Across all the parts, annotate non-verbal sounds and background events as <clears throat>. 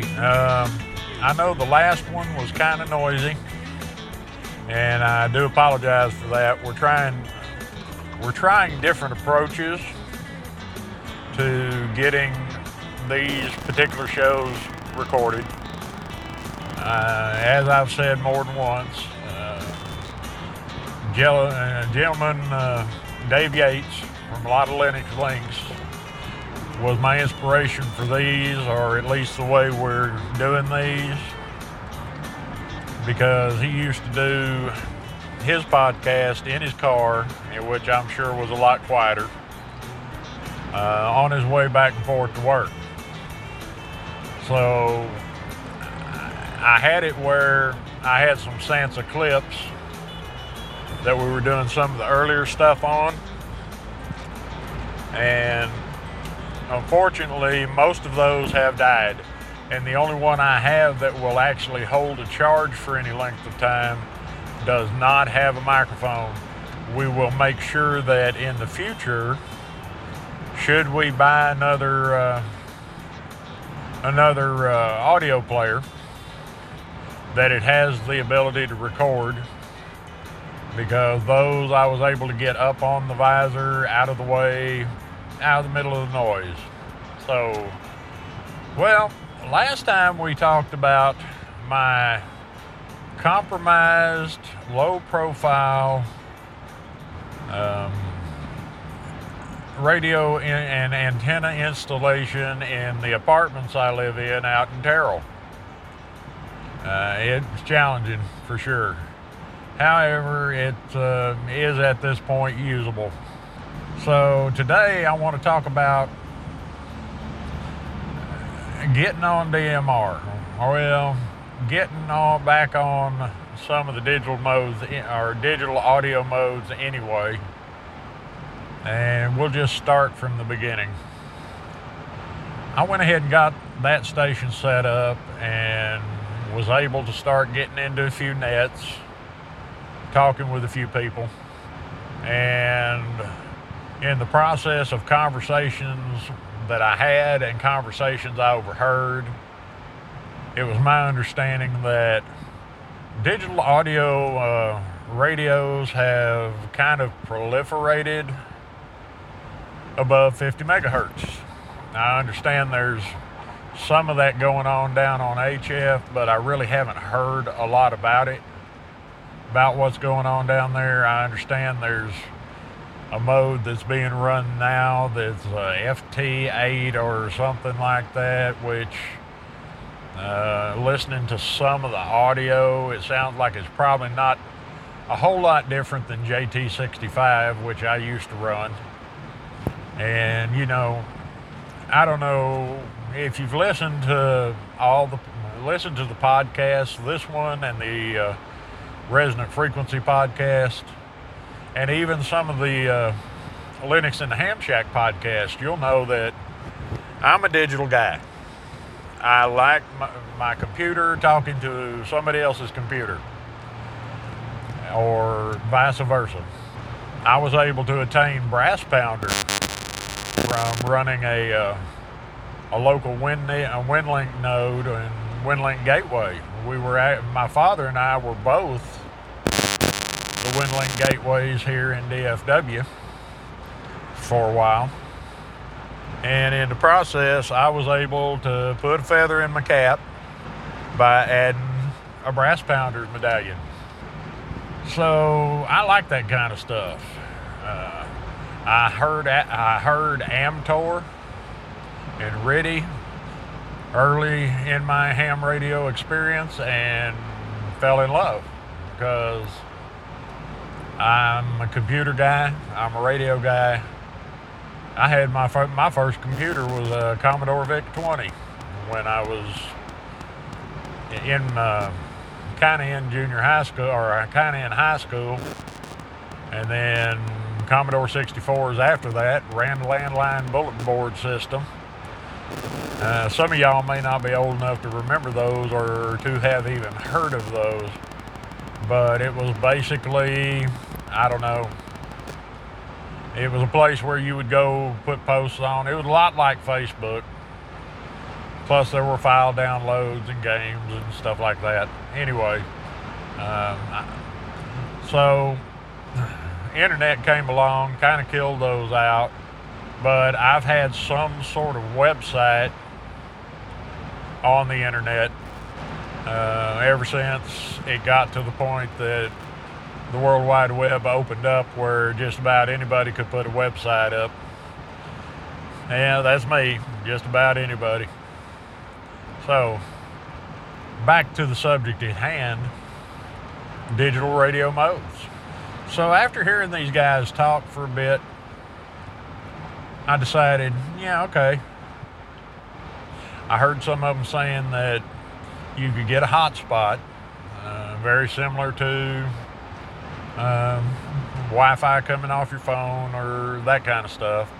Um, I know the last one was kind of noisy, and I do apologize for that. We're trying, we're trying different approaches to getting these particular shows recorded. Uh, as I've said more than once, uh, uh gentleman uh, Dave Yates from a lot of Linux Links was my inspiration for these, or at least the way we're doing these, because he used to do his podcast in his car, which I'm sure was a lot quieter, uh, on his way back and forth to work. So I had it where I had some Sansa clips that we were doing some of the earlier stuff on. And unfortunately, most of those have died. And the only one I have that will actually hold a charge for any length of time does not have a microphone. We will make sure that in the future, should we buy another uh, another uh, audio player, that it has the ability to record because those I was able to get up on the visor, out of the way, out of the middle of the noise. So, well, last time we talked about my compromised, low profile um, radio and antenna installation in the apartments I live in out in Terrell. Uh, it's challenging for sure. However, it uh, is at this point usable. So today I want to talk about getting on DMR. Well, getting on back on some of the digital modes eh, or digital audio modes anyway. And we'll just start from the beginning. I went ahead and got that station set up and was able to start getting into a few nets, talking with a few people, and in the process of conversations that I had and conversations I overheard, it was my understanding that digital audio uh, radios have kind of proliferated above 50 megahertz. I understand there's some of that going on down on HF, but I really haven't heard a lot about it, about what's going on down there. I understand there's a mode that's being run now that's FT8 or something like that, which uh, listening to some of the audio, it sounds like it's probably not a whole lot different than JT65, which I used to run. And, you know, I don't know if you've listened to all the listened to the podcast, this one and the uh, Resonant Frequency podcast, and even some of the uh, Linux and the Ham Shack podcast, you'll know that I'm a digital guy. I like my, my computer talking to somebody else's computer, or vice versa. I was able to attain brass pounder from running a uh, a local wind a WinLink node and WinLink gateway. We were at, my father and I were both the WinLink gateways here in DFW for a while. And in the process, I was able to put a feather in my cap by adding a brass pounders medallion. So I like that kind of stuff. Uh, I heard I heard Amtor and RTTY early in my ham radio experience and fell in love because I'm a computer guy, I'm a radio guy. I had my my first computer was a Commodore VIC 20 when I was in uh, kind of in junior high school or kind of in high school, and then Commodore 64s after that ran the landline bulletin board system. Uh, some of y'all may not be old enough to remember those or to have even heard of those, but it was basically, I don't know, It was a place where you would go put posts on. It was a lot like Facebook. Plus, there were file downloads and games and stuff like that. Anyway, um, so internet came along, kind of killed those out. But I've had some sort of website on the internet uh, ever since it got to the point that the World Wide Web opened up where just about anybody could put a website up. Yeah, that's me, just about anybody. So, back to the subject at hand digital radio modes. So, after hearing these guys talk for a bit, I decided, yeah, okay. I heard some of them saying that you could get a hotspot, uh, very similar to um, Wi-Fi coming off your phone or that kind of stuff,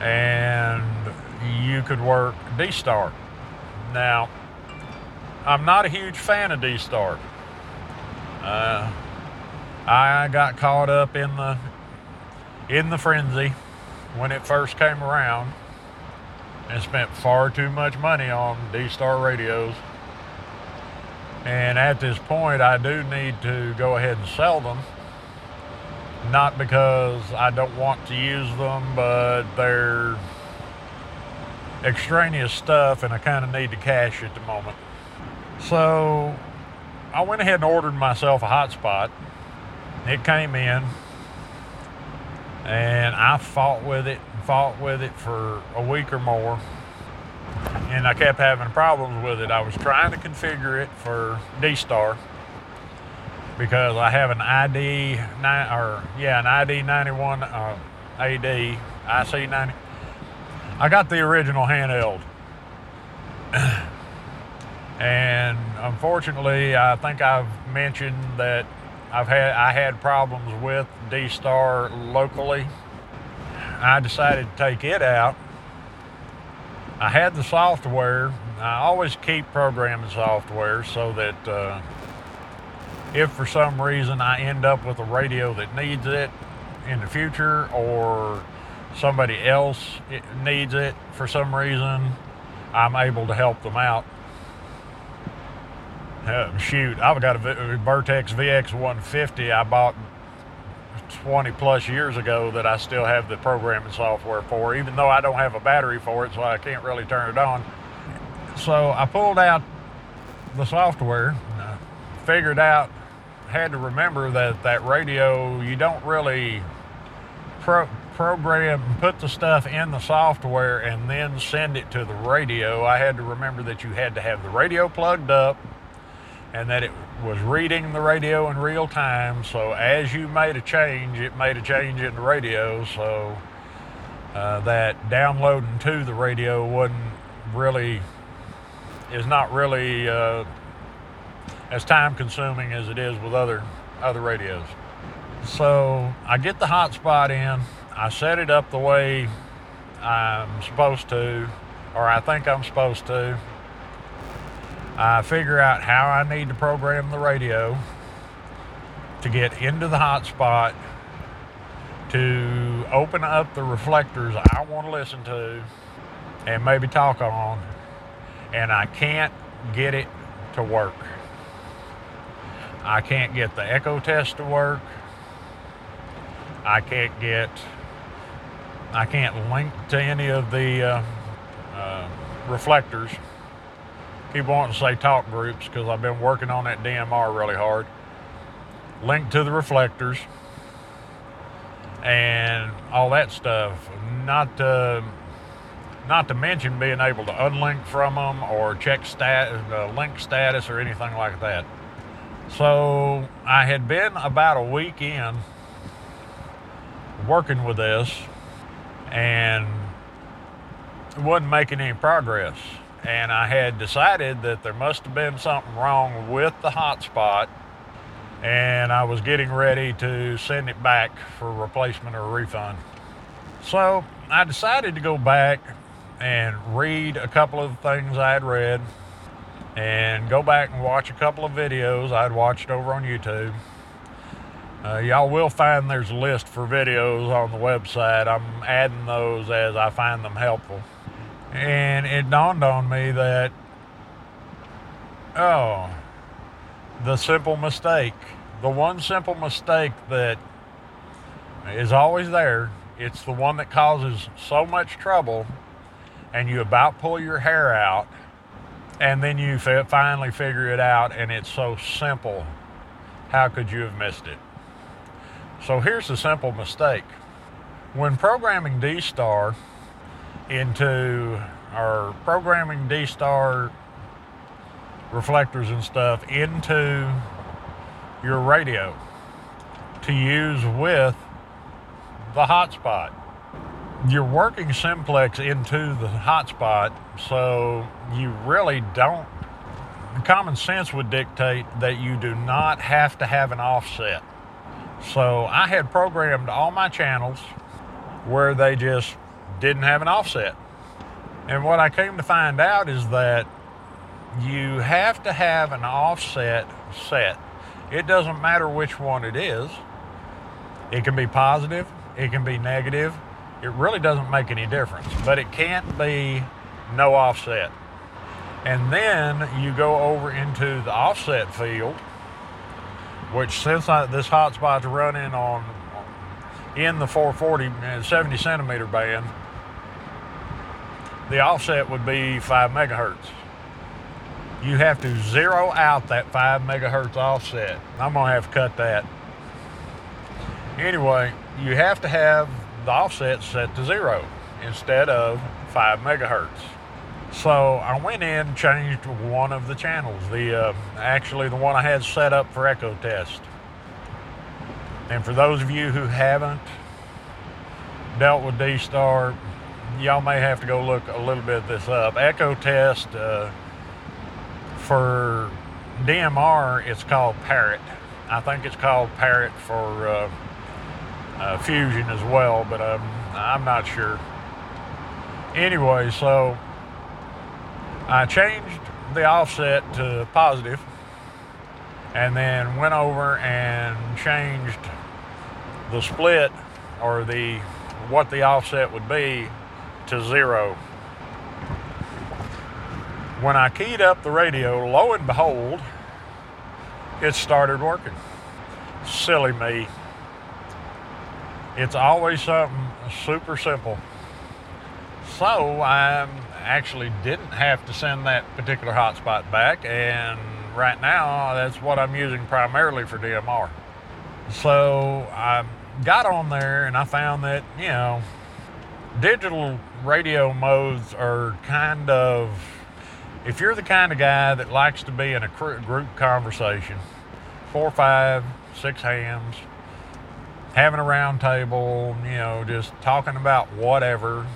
and you could work D-Star. Now, I'm not a huge fan of D-Star. Uh, I got caught up in the in the frenzy when it first came around and spent far too much money on D-Star radios. And at this point, I do need to go ahead and sell them. Not because I don't want to use them, but they're extraneous stuff and I kind of need the cash at the moment. So I went ahead and ordered myself a hotspot. It came in and I fought with it fought with it for a week or more and I kept having problems with it. I was trying to configure it for D-Star because I have an ID nine or yeah an ID 91 uh, AD IC 90. I got the original handheld, <clears throat> and unfortunately, I think I've mentioned that I've had I had problems with D-Star locally I decided to take it out. I had the software. I always keep programming software so that uh, if for some reason I end up with a radio that needs it in the future or somebody else needs it for some reason, I'm able to help them out. Uh, shoot, I've got a Vertex VX150 I bought 20 plus years ago that I still have the programming software for, even though I don't have a battery for it, so I can't really turn it on. So I pulled out the software, figured out, had to remember that that radio, you don't really pro- program, put the stuff in the software and then send it to the radio. I had to remember that you had to have the radio plugged up and that it was reading the radio in real time. So as you made a change, it made a change in the radio. So uh, that downloading to the radio wasn't really is not really uh, as time consuming as it is with other other radios. So I get the hotspot in. I set it up the way I'm supposed to, or I think I'm supposed to. I figure out how I need to program the radio to get into the hotspot to open up the reflectors I want to listen to and maybe talk on, and I can't get it to work. I can't get the echo test to work. I can't get, I can't link to any of the uh, uh, reflectors keep wanting to say talk groups because I've been working on that DMR really hard. Link to the reflectors and all that stuff. Not to, not to mention being able to unlink from them or check stat, uh, link status or anything like that. So I had been about a week in working with this and wasn't making any progress and I had decided that there must have been something wrong with the hotspot, and I was getting ready to send it back for replacement or refund. So I decided to go back and read a couple of things I had read and go back and watch a couple of videos I'd watched over on YouTube Uh, y'all will find there's a list for videos on the website. I'm adding those as I find them helpful. And it dawned on me that, oh, the simple mistake, the one simple mistake that is always there, it's the one that causes so much trouble, and you about pull your hair out, and then you finally figure it out, and it's so simple. How could you have missed it? So here's a simple mistake. When programming D-Star into our programming D-Star reflectors and stuff into your radio to use with the hotspot. You're working simplex into the hotspot, so you really don't. Common sense would dictate that you do not have to have an offset. So I had programmed all my channels where they just didn't have an offset. And what I came to find out is that you have to have an offset set. It doesn't matter which one it is. It can be positive, it can be negative. It really doesn't make any difference, but it can't be no offset. And then you go over into the offset field which since I, this hotspot's running on in the 440 and uh, 70 centimeter band, the offset would be 5 megahertz. You have to zero out that 5 megahertz offset. I'm going to have to cut that. Anyway, you have to have the offset set to zero instead of 5 megahertz. So I went in and changed one of the channels, the uh, actually the one I had set up for echo test. And for those of you who haven't dealt with D-Star, y'all may have to go look a little bit of this up. Echo test uh, for DMR, it's called Parrot. I think it's called Parrot for uh, uh Fusion as well, but um, I'm not sure. Anyway, so I changed the offset to positive and then went over and changed the split or the what the offset would be to zero. When I keyed up the radio, lo and behold, it started working. Silly me. It's always something super simple. So I actually didn't have to send that particular hotspot back, and right now that's what I'm using primarily for DMR. So I got on there and I found that, you know, digital radio modes are kind of, if you're the kind of guy that likes to be in a group conversation, four, five, six hams, having a round table, you know, just talking about whatever,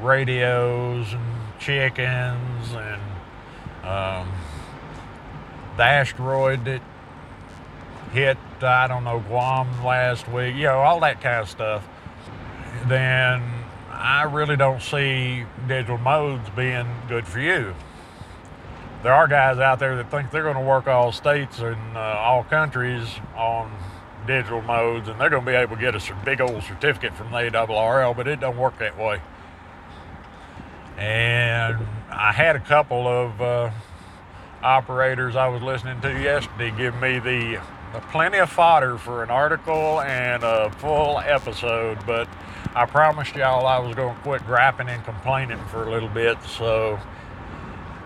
radios and chickens and um, the asteroid that hit, I don't know, Guam last week, you know, all that kind of stuff, then I really don't see digital modes being good for you. There are guys out there that think they're going to work all states and uh, all countries on digital modes and they're going to be able to get a big old certificate from the ARRL, but it don't work that way. And I had a couple of uh, operators I was listening to yesterday give me the, the plenty of fodder for an article and a full episode, but I promised y'all I was going to quit griping and complaining for a little bit, so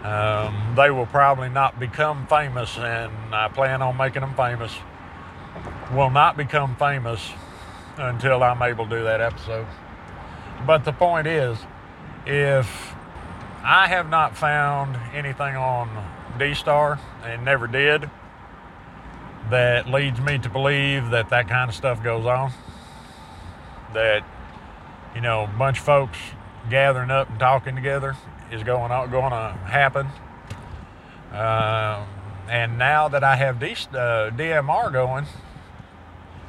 um, they will probably not become famous, and I plan on making them famous. Will not become famous until I'm able to do that episode. But the point is, if I have not found anything on D Star and never did that leads me to believe that that kind of stuff goes on. That, you know, a bunch of folks gathering up and talking together is going on, going to happen. Uh, and now that I have D, uh, DMR going,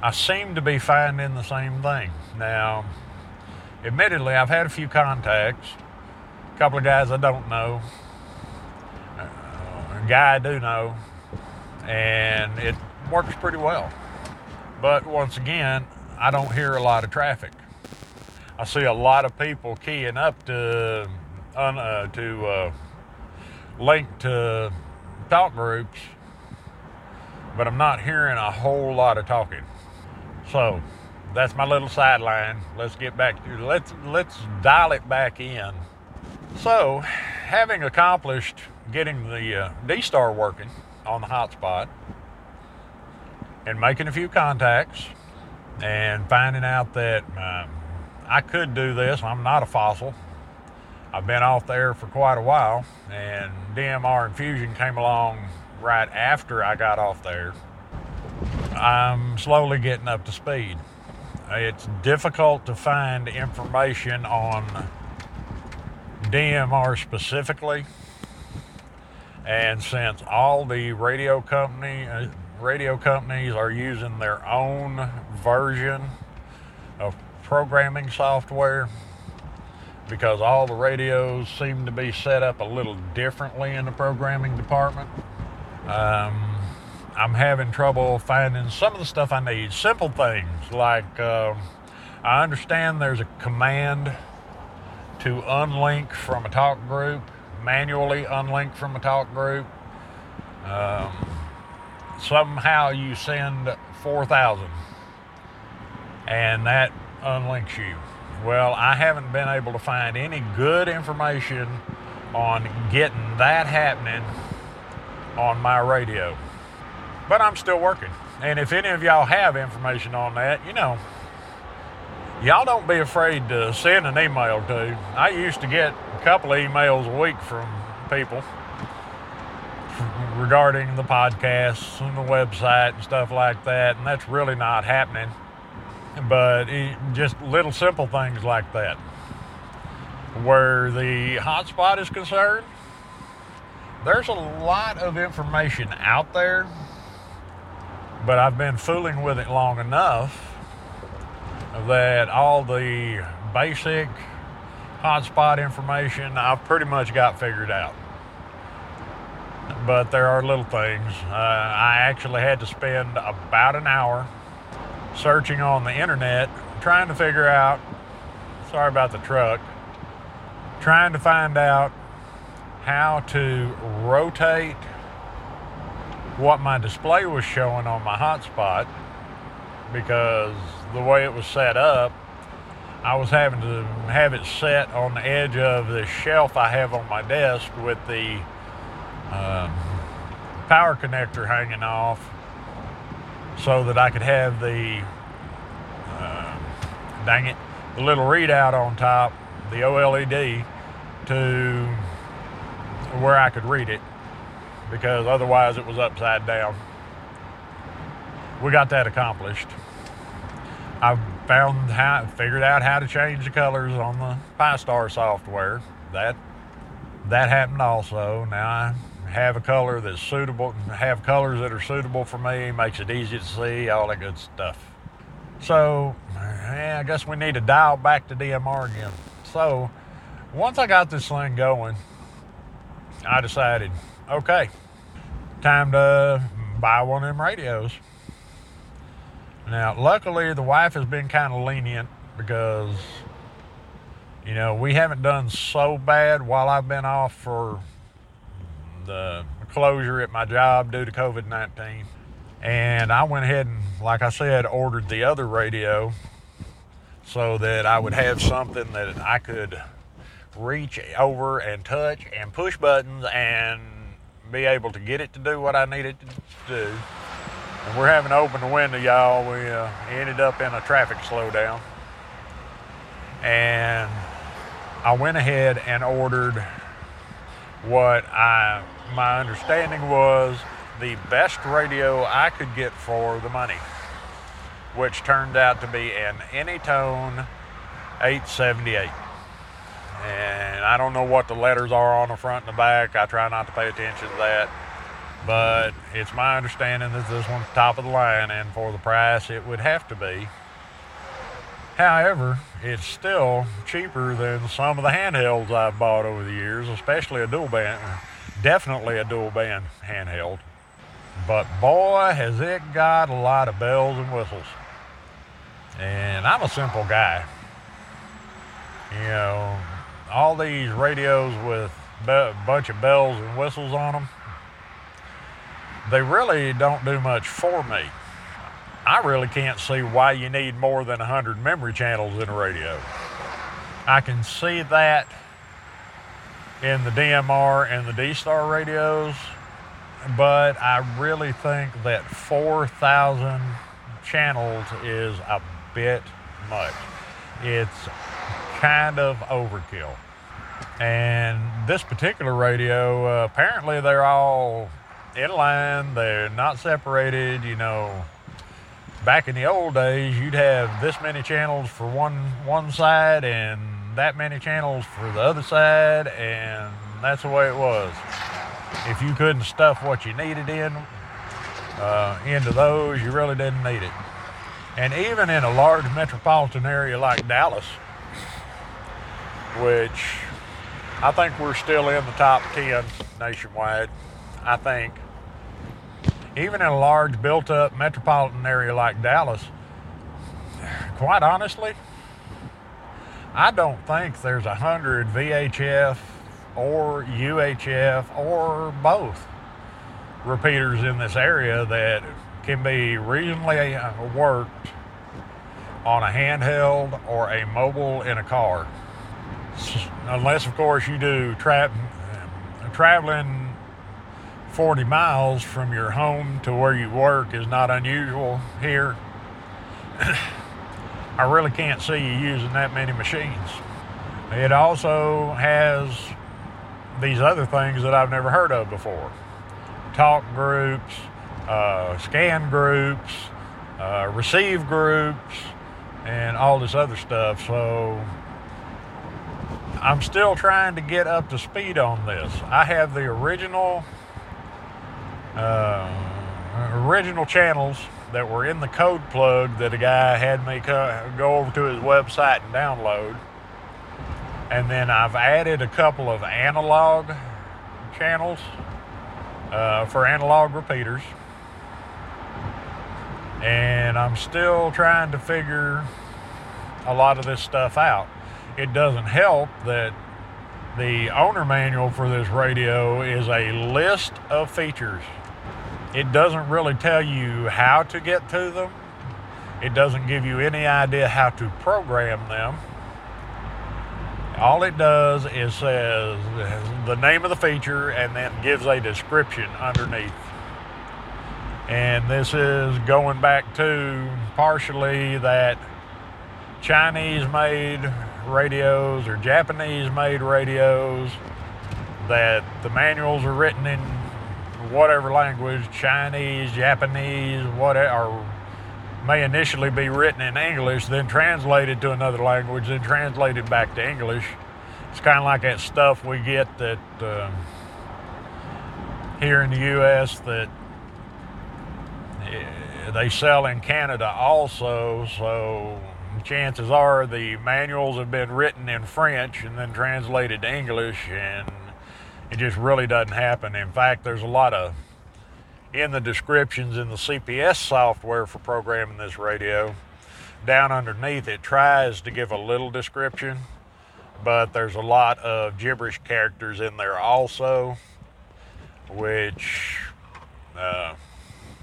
I seem to be finding the same thing. Now, admittedly, I've had a few contacts, a couple of guys I don't know, uh, a guy I do know, and it works pretty well. But once again, I don't hear a lot of traffic. I see a lot of people keying up to uh, to uh, link to talk groups, but I'm not hearing a whole lot of talking. So that's my little sideline. Let's get back to let's let's dial it back in. So, having accomplished getting the uh, D-Star working on the hotspot and making a few contacts and finding out that um, I could do this. I'm not a fossil. I've been off there for quite a while, and DMR and Fusion came along right after I got off there. I'm slowly getting up to speed. It's difficult to find information on DMR specifically, and since all the radio company uh, radio companies are using their own version of programming software, because all the radios seem to be set up a little differently in the programming department. Um, I'm having trouble finding some of the stuff I need. Simple things like uh, I understand there's a command to unlink from a talk group, manually unlink from a talk group. Um, somehow you send 4,000 and that unlinks you. Well, I haven't been able to find any good information on getting that happening on my radio but I'm still working. And if any of y'all have information on that, you know, y'all don't be afraid to send an email to. I used to get a couple emails a week from people regarding the podcasts and the website and stuff like that, and that's really not happening. But it, just little simple things like that. Where the hotspot is concerned, there's a lot of information out there but I've been fooling with it long enough that all the basic hotspot information I've pretty much got figured out. But there are little things. Uh, I actually had to spend about an hour searching on the internet trying to figure out, sorry about the truck, trying to find out how to rotate what my display was showing on my hotspot because the way it was set up, I was having to have it set on the edge of the shelf I have on my desk with the um, power connector hanging off so that I could have the, uh, dang it, the little readout on top, the OLED, to where I could read it because otherwise it was upside down. We got that accomplished. I found how, figured out how to change the colors on the Pi-Star software. That that happened also. Now I have a color that's suitable, have colors that are suitable for me, makes it easy to see, all that good stuff. So, yeah, I guess we need to dial back to DMR again. So, once I got this thing going, I decided okay, time to buy one of them radios. Now, luckily, the wife has been kind of lenient because, you know, we haven't done so bad while I've been off for the closure at my job due to COVID 19. And I went ahead and, like I said, ordered the other radio so that I would have something that I could reach over and touch and push buttons and be able to get it to do what I needed to do. And we're having to open the window, y'all. We uh, ended up in a traffic slowdown. And I went ahead and ordered what I my understanding was the best radio I could get for the money, which turned out to be an Anytone 878 and I don't know what the letters are on the front and the back. I try not to pay attention to that. But it's my understanding that this one's top of the line, and for the price, it would have to be. However, it's still cheaper than some of the handhelds I've bought over the years, especially a dual band, definitely a dual band handheld. But boy, has it got a lot of bells and whistles. And I'm a simple guy. You know, all these radios with a bunch of bells and whistles on them, they really don't do much for me. I really can't see why you need more than 100 memory channels in a radio. I can see that in the DMR and the D-Star radios, but I really think that 4,000 channels is a bit much. It's kind of overkill. And this particular radio, uh, apparently they're all in line, they're not separated, you know. Back in the old days, you'd have this many channels for one one side and that many channels for the other side, and that's the way it was. If you couldn't stuff what you needed in uh, into those, you really didn't need it. And even in a large metropolitan area like Dallas, which I think we're still in the top 10 nationwide, I think, even in a large built up metropolitan area like Dallas, quite honestly, I don't think there's a hundred VHF or UHF or both repeaters in this area that can be reasonably uh, worked on a handheld or a mobile in a car. Unless, of course, you do tra- traveling 40 miles from your home to where you work is not unusual here. <coughs> I really can't see you using that many machines. It also has these other things that I've never heard of before talk groups, uh, scan groups, uh, receive groups, and all this other stuff. So I'm still trying to get up to speed on this. I have the original uh, original channels that were in the code plug that a guy had me go over to his website and download. And then I've added a couple of analog channels uh, for analog repeaters. And I'm still trying to figure a lot of this stuff out. It doesn't help that the owner manual for this radio is a list of features it doesn't really tell you how to get to them. It doesn't give you any idea how to program them. All it does is says the name of the feature and then gives a description underneath. And this is going back to partially that Chinese made radios or Japanese made radios that the manuals are written in whatever language, Chinese, Japanese, whatever, may initially be written in English, then translated to another language, then translated back to English. It's kind of like that stuff we get that uh, here in the U.S. that eh, they sell in Canada also. So chances are the manuals have been written in French and then translated to English and it just really doesn't happen. In fact, there's a lot of in the descriptions in the CPS software for programming this radio. Down underneath, it tries to give a little description, but there's a lot of gibberish characters in there also, which uh,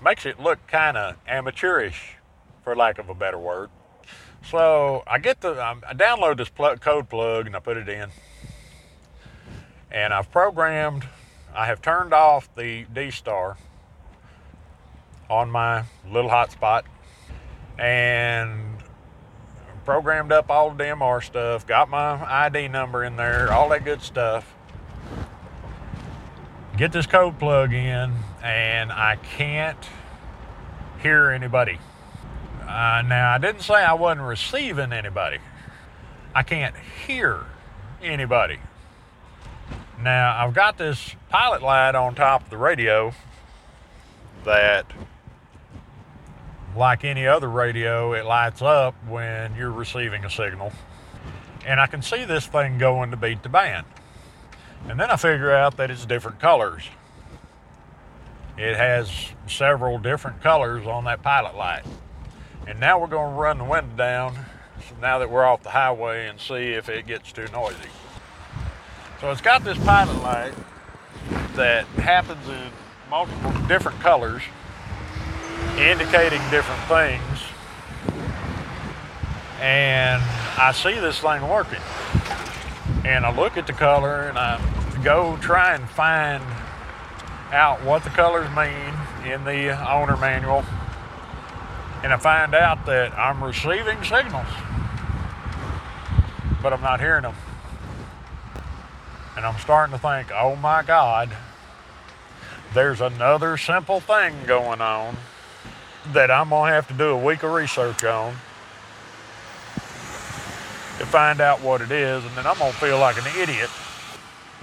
makes it look kind of amateurish, for lack of a better word. So I get the I download this code plug and I put it in and I've programmed, I have turned off the D Star on my little hotspot and programmed up all the DMR stuff, got my ID number in there, all that good stuff. Get this code plug in, and I can't hear anybody. Uh, now, I didn't say I wasn't receiving anybody. I can't hear anybody. Now, I've got this pilot light on top of the radio that, like any other radio, it lights up when you're receiving a signal. And I can see this thing going to beat the band. And then I figure out that it's different colors. it has several different colors on that pilot light. And now we're going to run the window down so now that we're off the highway and see if it gets too noisy. So it's got this pilot light that happens in multiple different colors, indicating different things. And I see this thing working. And I look at the color and I go try and find out what the colors mean in the owner manual. And I find out that I'm receiving signals, but I'm not hearing them. And I'm starting to think, oh my God, there's another simple thing going on that I'm going to have to do a week of research on to find out what it is. And then I'm going to feel like an idiot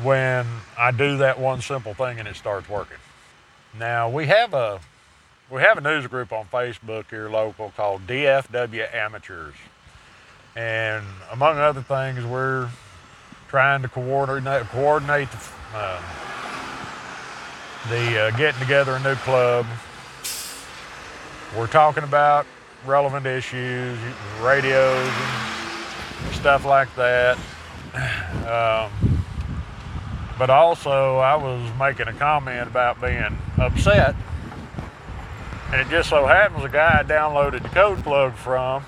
when I do that one simple thing and it starts working. Now we have a we have a news group on Facebook here local called DFW Amateurs. And among other things, we're trying to coordinate, coordinate the, uh, the uh, getting together a new club. We're talking about relevant issues, radios, and stuff like that. <clears throat> Um, but also, I was making a comment about being upset. And it just so happens a guy I downloaded the code plug from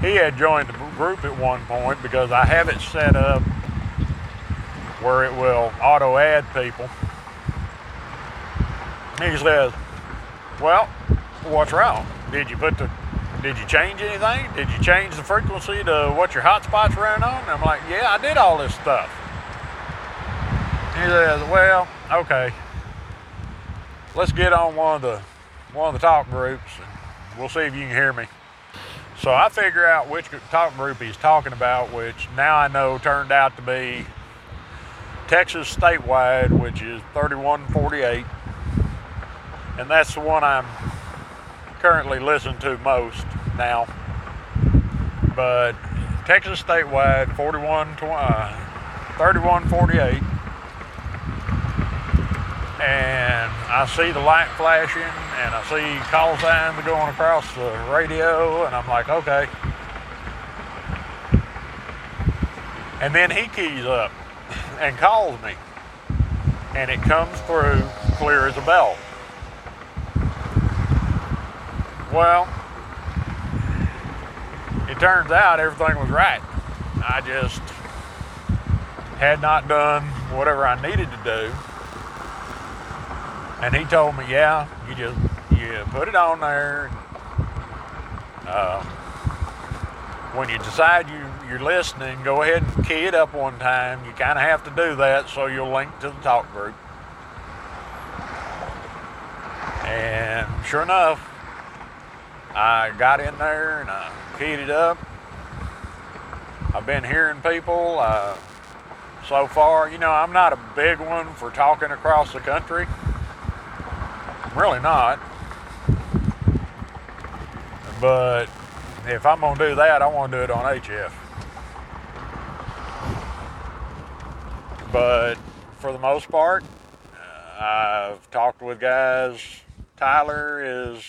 he had joined the group at one point because I have it set up where it will auto add people. he says, Well, what's wrong? Did you put the did you change anything? Did you change the frequency to what your hotspots running on? And I'm like, Yeah, I did all this stuff. He says, Well, okay. Let's get on one of the one of the talk groups and we'll see if you can hear me. So I figure out which talk group he's talking about, which now I know turned out to be Texas statewide, which is 3148. And that's the one I'm currently listening to most now. But Texas statewide, 41, uh, 3148 and I see the light flashing and I see call signs going across the radio and I'm like, okay. And then he keys up and calls me and it comes through clear as a bell. Well, it turns out everything was right. I just had not done whatever I needed to do and he told me, yeah, you just you put it on there. Uh, when you decide you, you're listening, go ahead and key it up one time. You kind of have to do that so you'll link to the talk group. And sure enough, I got in there and I keyed it up. I've been hearing people uh, so far. You know, I'm not a big one for talking across the country really not. But if I'm going to do that, I want to do it on HF. But for the most part, I've talked with guys. Tyler is,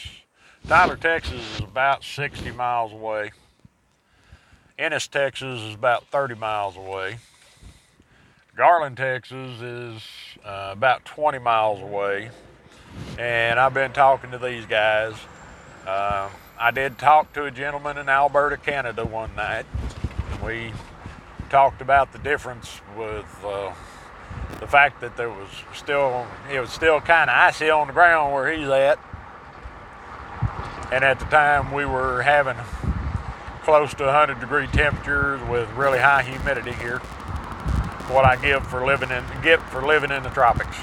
Tyler, Texas is about 60 miles away. Ennis, Texas is about 30 miles away. Garland, Texas is uh, about 20 miles away and I've been talking to these guys. Uh, I did talk to a gentleman in Alberta, Canada one night. We talked about the difference with uh, the fact that there was still, it was still kind of icy on the ground where he's at. And at the time we were having close to 100 degree temperatures with really high humidity here. What I give for living in, get for living in the tropics.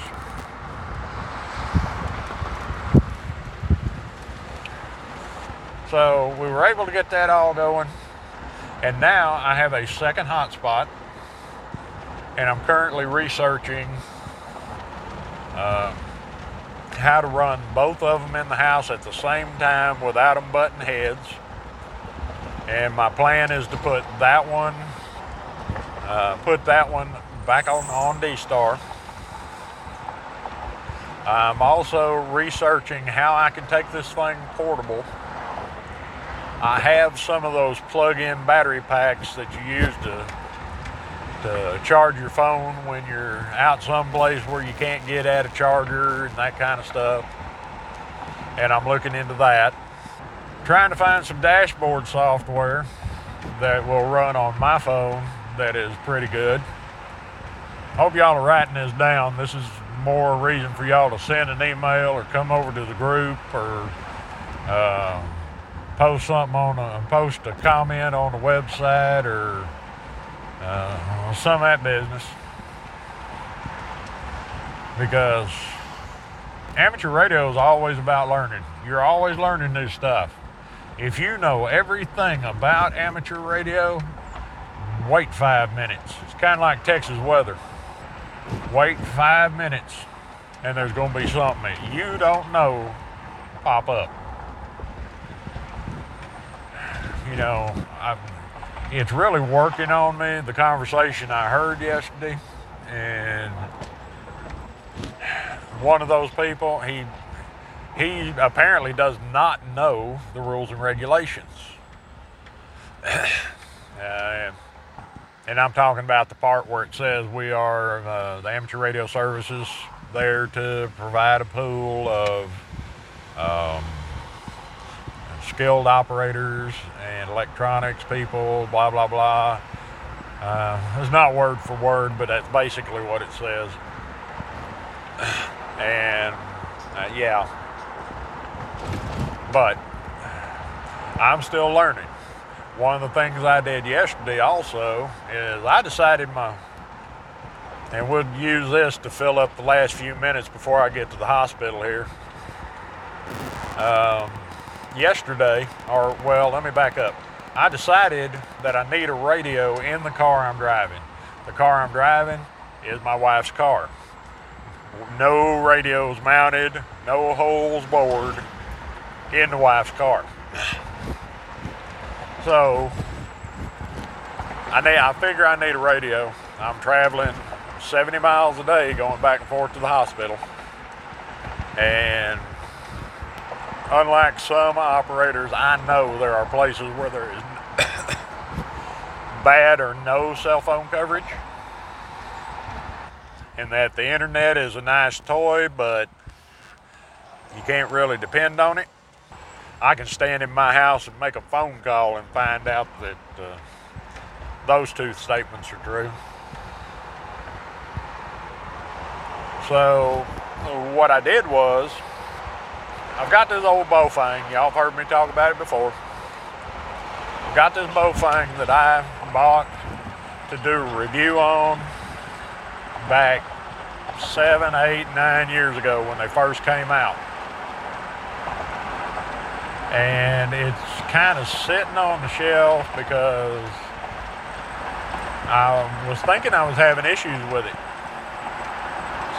So we were able to get that all going. And now I have a second hotspot. And I'm currently researching uh, how to run both of them in the house at the same time without them butting heads. And my plan is to put that one, uh, put that one back on on D Star, I'm also researching how I can take this thing portable. I have some of those plug-in battery packs that you use to to charge your phone when you're out someplace where you can't get at a charger and that kind of stuff. And I'm looking into that. Trying to find some dashboard software that will run on my phone that is pretty good. Hope y'all are writing this down. This is more reason for y'all to send an email or come over to the group or uh, post something on a post a comment on the website or uh, some of that business because amateur radio is always about learning. You're always learning new stuff. If you know everything about amateur radio, wait five minutes. It's kind of like Texas weather. Wait five minutes, and there's going to be something that you don't know pop up. You know, I, it's really working on me. The conversation I heard yesterday, and one of those people, he he apparently does not know the rules and regulations. <clears throat> uh, and I'm talking about the part where it says we are uh, the amateur radio services there to provide a pool of um, skilled operators and electronics people, blah, blah, blah. Uh, it's not word for word, but that's basically what it says. <sighs> And uh, yeah, but I'm still learning one of the things I did yesterday also is I decided my, and we'll use this to fill up the last few minutes before I get to the hospital here. Um, yesterday, or well, let me back up. I decided that I need a radio in the car I'm driving. The car I'm driving is my wife's car. No radios mounted, no holes bored in the wife's car. So I need, I figure I need a radio. I'm traveling 70 miles a day going back and forth to the hospital. And unlike some operators, I know there are places where there is <coughs> bad or no cell phone coverage. And that the internet is a nice toy, but you can't really depend on it. I can stand in my house and make a phone call and find out that uh, those two statements are true. So, what I did was, I've got this old Baofeng. Y'all have heard me talk about it before. I've got this Baofeng that I bought to do a review on back seven, eight, nine years ago when they first came out and it's kind of sitting on the shelf because I was thinking I was having issues with it.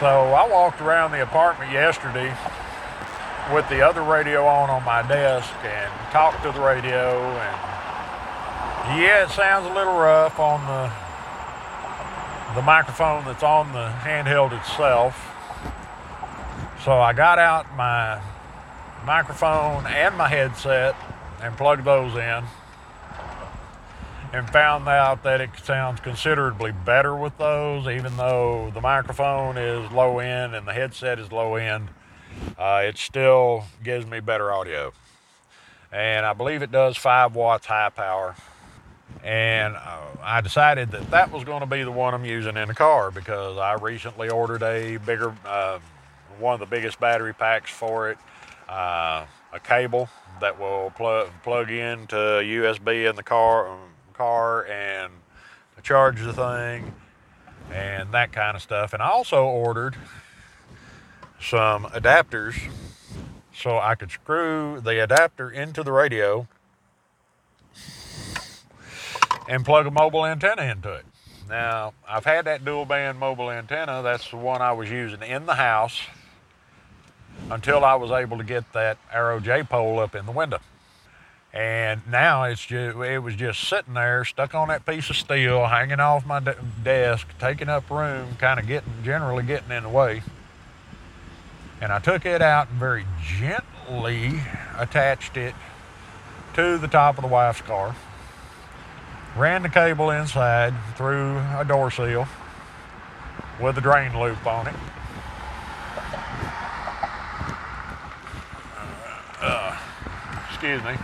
So I walked around the apartment yesterday with the other radio on on my desk and talked to the radio and yeah, it sounds a little rough on the the microphone that's on the handheld itself. So I got out my microphone and my headset and plugged those in and found out that it sounds considerably better with those, even though the microphone is low end and the headset is low end. Uh, it still gives me better audio. And I believe it does 5 watts high power. And uh, I decided that that was going to be the one I'm using in the car because I recently ordered a bigger, uh, one of the biggest battery packs for it uh, a cable that will plug into USB in the car car and charge the thing and that kind of stuff. And I also ordered some adapters so I could screw the adapter into the radio and plug a mobile antenna into it. Now, I've had that dual band mobile antenna. That's the one I was using in the house until I was able to get that Arrow J pole up in the window. And now it's just, it was just sitting there, stuck on that piece of steel, hanging off my de- desk, taking up room, kind of getting, generally getting in the way. And I took it out and very gently attached it to the top of the wife's car. Ran the cable inside through a door seal with a drain loop on it. Uh, excuse me.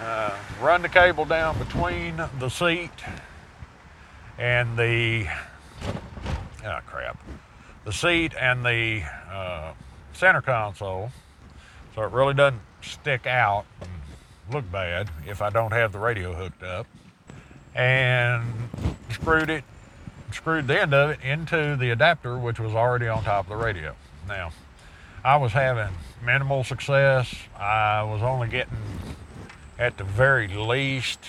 Uh, run the cable down between the seat and the oh crap the seat and the uh, center console so it really doesn't stick out and look bad if I don't have the radio hooked up. And screwed it screwed the end of it into the adapter which was already on top of the radio. Now I was having minimal success. I was only getting at the very least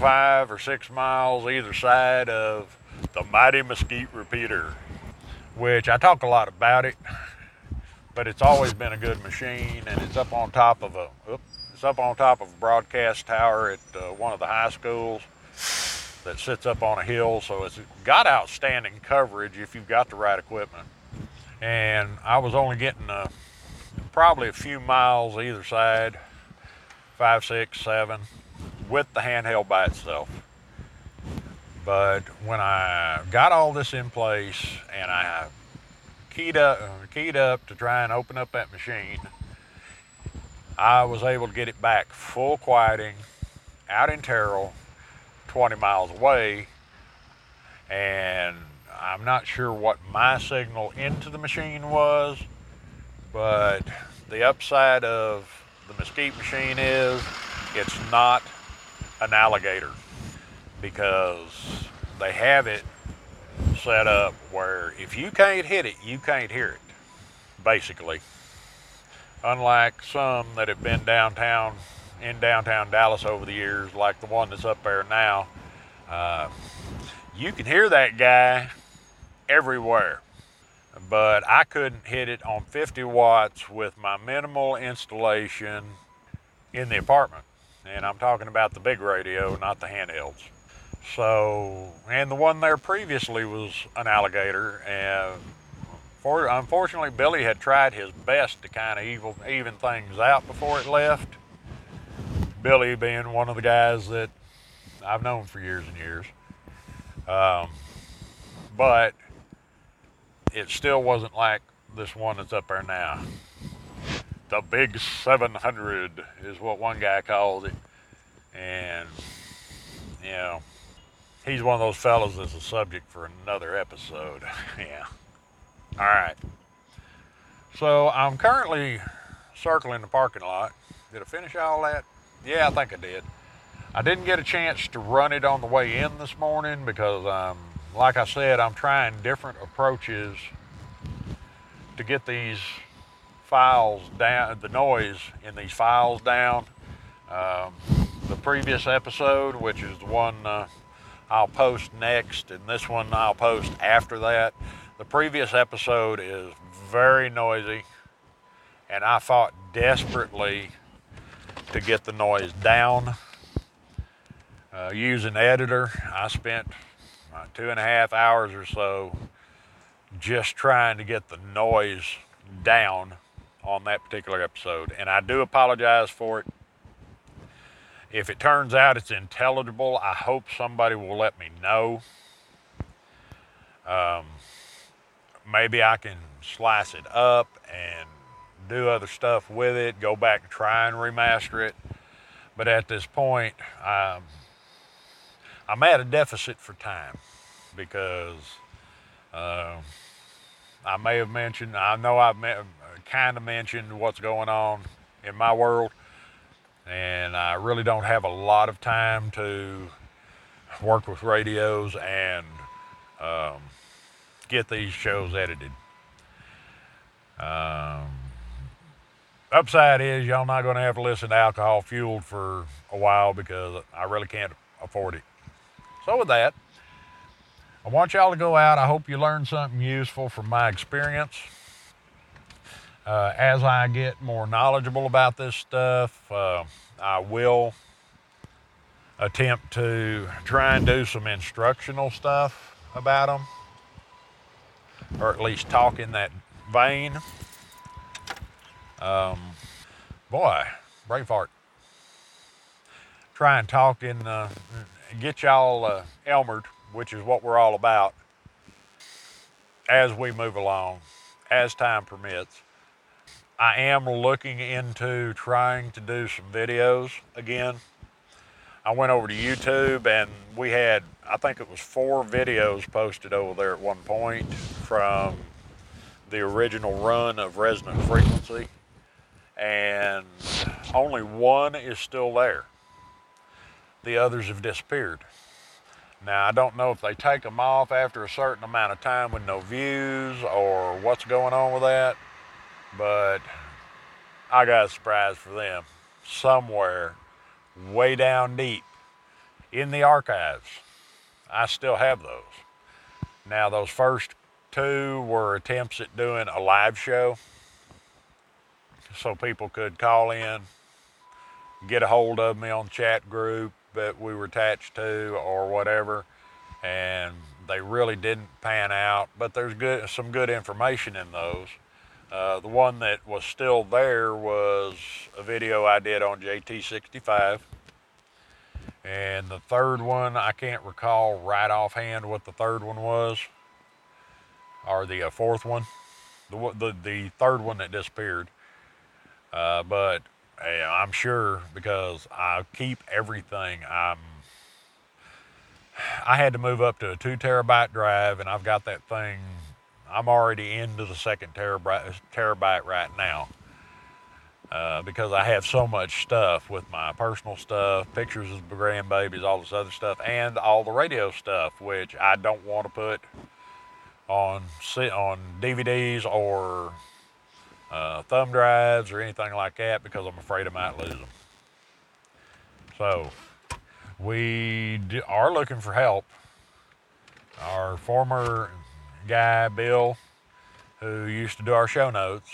five or six miles either side of the mighty mesquite repeater, which I talk a lot about it, but it's always been a good machine, and it's up on top of a it's up on top of a broadcast tower at uh, one of the high schools that sits up on a hill, so it's got outstanding coverage if you've got the right equipment. And I was only getting uh, probably a few miles either side five, six, seven, with the handheld by itself. But when I got all this in place and I keyed up, keyed up to try and open up that machine, I was able to get it back full quieting out in Terrell, 20 miles away. And I'm not sure what my signal into the machine was, but the upside of the mesquite machine is, it's not an alligator because they have it set up where if you can't hit it, you can't hear it, basically. Unlike some that have been downtown, in downtown Dallas over the years, like the one that's up there now, uh, you can hear that guy everywhere but I couldn't hit it on 50 watts with my minimal installation in the apartment. And I'm talking about the big radio, not the handhelds. So, and the one there previously was an alligator. And for, unfortunately, Billy had tried his best to kind of even, even things out before it left. Billy being one of the guys that I've known for years and years. Um, but it still wasn't like this one that's up there now. The big 700 is what one guy calls it. And, you know, he's one of those fellows that's a subject for another episode. <laughs> yeah. All right. So I'm currently circling the parking lot. Did I finish all that? Yeah, I think I did. I didn't get a chance to run it on the way in this morning because um, like I said, I'm trying different approaches to get these files down, the noise in these files down. Um, the previous episode, which is the one uh, I'll post next, and this one I'll post after that. The previous episode is very noisy, and I fought desperately to get the noise down. Uh, using editor, I spent uh, two and a half hours or so just trying to get the noise down on that particular episode. And I do apologize for it. If it turns out it's intelligible, I hope somebody will let me know. Um, maybe I can slice it up and do other stuff with it, go back and try and remaster it. But at this point, um, I'm at a deficit for time because uh, I may have mentioned, I know I've kind of mentioned what's going on in my world, and I really don't have a lot of time to work with radios and um, get these shows edited. Um, upside is y'all not going to have to listen to alcohol fueled for a while because I really can't afford it. So with that, I want y'all to go out. I hope you learned something useful from my experience. Uh, as I get more knowledgeable about this stuff, uh, I will attempt to try and do some instructional stuff about them, or at least talk in that vein. Um, boy, brain fart. Try and talk and uh, get y'all uh, Elmered, which is what we're all about, as we move along, as time permits. I am looking into trying to do some videos again. I went over to YouTube and we had, I think it was four videos posted over there at one point from the original run of Resonant Frequency, and only one is still there. The others have disappeared. Now, I don't know if they take them off after a certain amount of time with no views or what's going on with that, but I got a surprise for them. Somewhere way down deep in the archives. I still have those. Now, those first two were attempts at doing a live show so people could call in, get a hold of me on chat group that we were attached to or whatever. And they really didn't pan out, but there's good some good information in those. Uh, the one that was still there was a video I did on JT65. And the third one, I can't recall right offhand what the third one was, or the uh, fourth one, the, the, the third one that disappeared. Uh, but I'm sure because I keep everything. I'm I had to move up to a two terabyte drive, and I've got that thing I'm already into the second terabyte, terabyte right now uh, because I have so much stuff with my personal stuff, pictures of grandbabies, all this other stuff, and all the radio stuff, which I don't want to put on on DVDs or uh, thumb drives or anything like that because I'm afraid I might lose them. So we are looking for help. Our former guy, Bill, who used to do our show notes.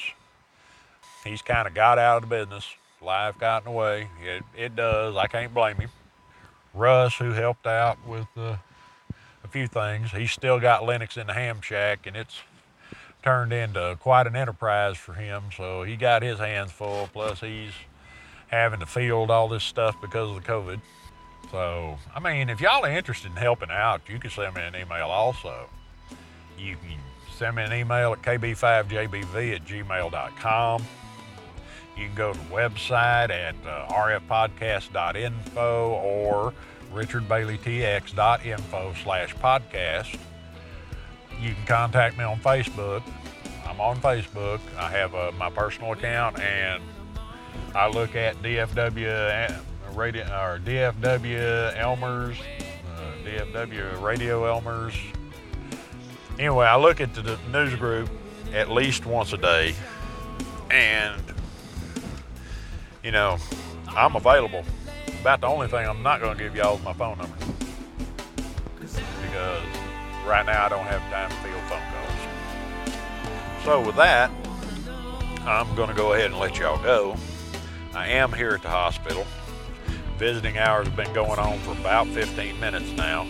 He's kind of got out of the business. Life got in the way. It, it does. I can't blame him. Russ, who helped out with uh, a few things, he's still got Linux in the ham shack, and it's turned into quite an enterprise for him. So he got his hands full. Plus, he's having to field all this stuff because of the COVID. So, I mean, if y'all are interested in helping out, you can send me an email also. You can send me an email at kb5jbv at gmail.com. You can go to the website at uh, rfpodcast.info or richardbaileytx.info slash podcast. You can contact me on Facebook. I'm on Facebook. I have uh, my personal account and I look at DFW uh, radio or DFW Elmers, uh, DFW Radio Elmers, anyway, I look at the news group at least once a day, and you know, I'm available. About the only thing I'm not going to give y'all is my phone number because right now I don't have time to field phone calls. So with that, I'm going to go ahead and let y'all go. I am here at the hospital. Visiting hours have been going on for about 15 minutes now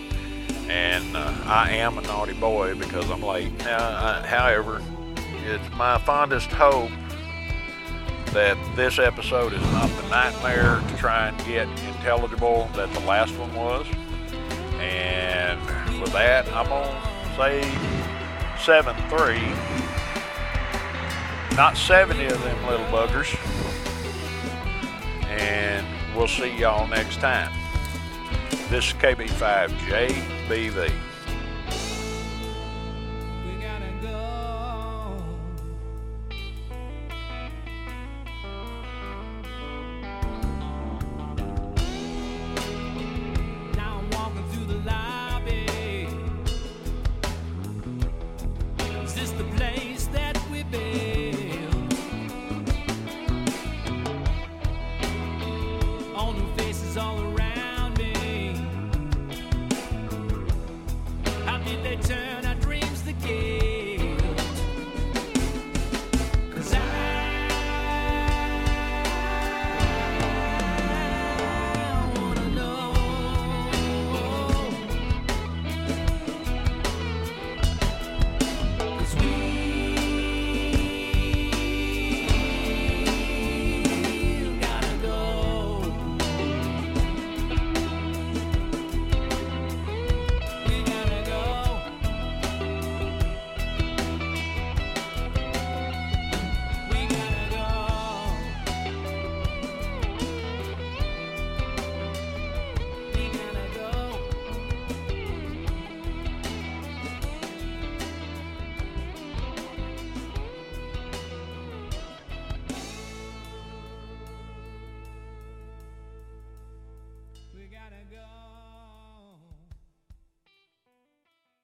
and uh, I am a naughty boy because I'm late. Uh, however, it's my fondest hope that this episode is not the nightmare to try and get intelligible that the last one was. And with that, I'm going to say 7 3. Not 70 of them little buggers. And we'll see y'all next time. This is KB5JBV.